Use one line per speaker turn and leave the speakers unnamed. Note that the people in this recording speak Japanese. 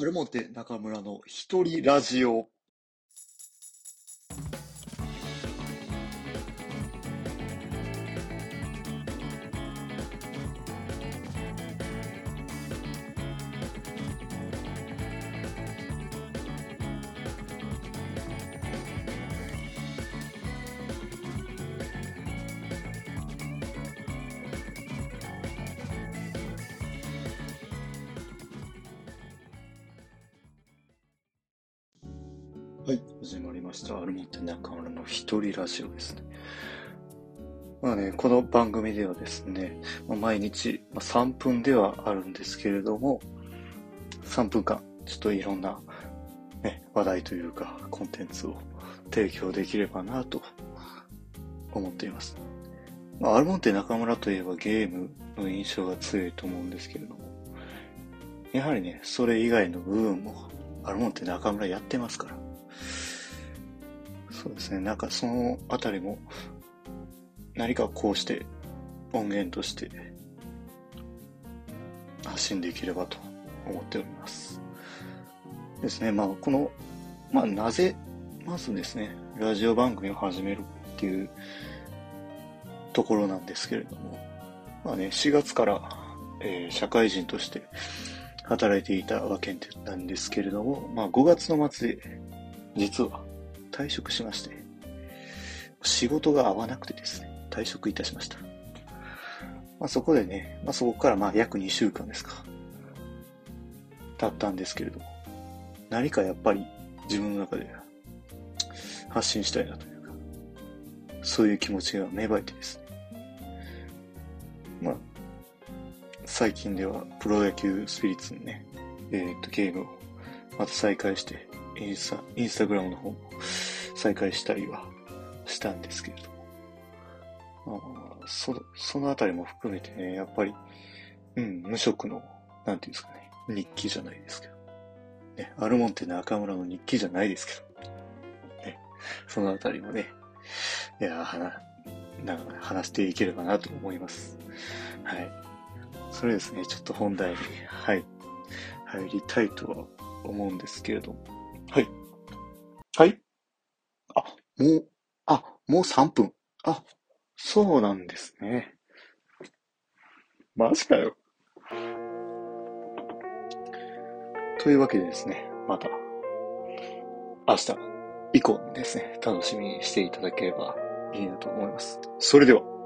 アルモンテ中村の一人ラジオ。はい、始まりました。アルモンテ中村の一人ラジオですね。まあね、この番組ではですね、ま毎日、ま、3分ではあるんですけれども、3分間、ちょっといろんな、ね、話題というか、コンテンツを提供できればなと思っています。まあ、アルモンテ中村といえばゲームの印象が強いと思うんですけれども、やはりね、それ以外の部分も、アルモンテ中村やってますから。そうですね。なんかそのあたりも何かこうして音源として発信できればと思っております。ですね。まあこの、まあなぜ、まずですね、ラジオ番組を始めるっていうところなんですけれども、まあね、4月から、えー社会人として働いていたわけなんですけれども、まあ5月の末で実は。退職しまして、仕事が合わなくてですね、退職いたしました。まあそこでね、まあそこからまあ約2週間ですか、経ったんですけれども、何かやっぱり自分の中で発信したいなというか、そういう気持ちが芽生えてですね、まあ、最近ではプロ野球スピリッツのね、えーっと、ゲームをまた再開して、インスタ、インスタグラムの方も再開したりはしたんですけれども、その、そのあたりも含めてね、やっぱり、うん、無職の、なんていうんですかね、日記じゃないですけど、ね、アルモンテ中村の日記じゃないですけど、ね、そのあたりもね、いや、話、なんか話していければなと思います。はい。それですね、ちょっと本題に、はい、入りたいとは思うんですけれども。はい。はい。あ、もう、あ、もう3分。あ、そうなんですね。マジかよ。というわけでですね、また、明日以降ですね、楽しみにしていただければいいなと思います。それでは。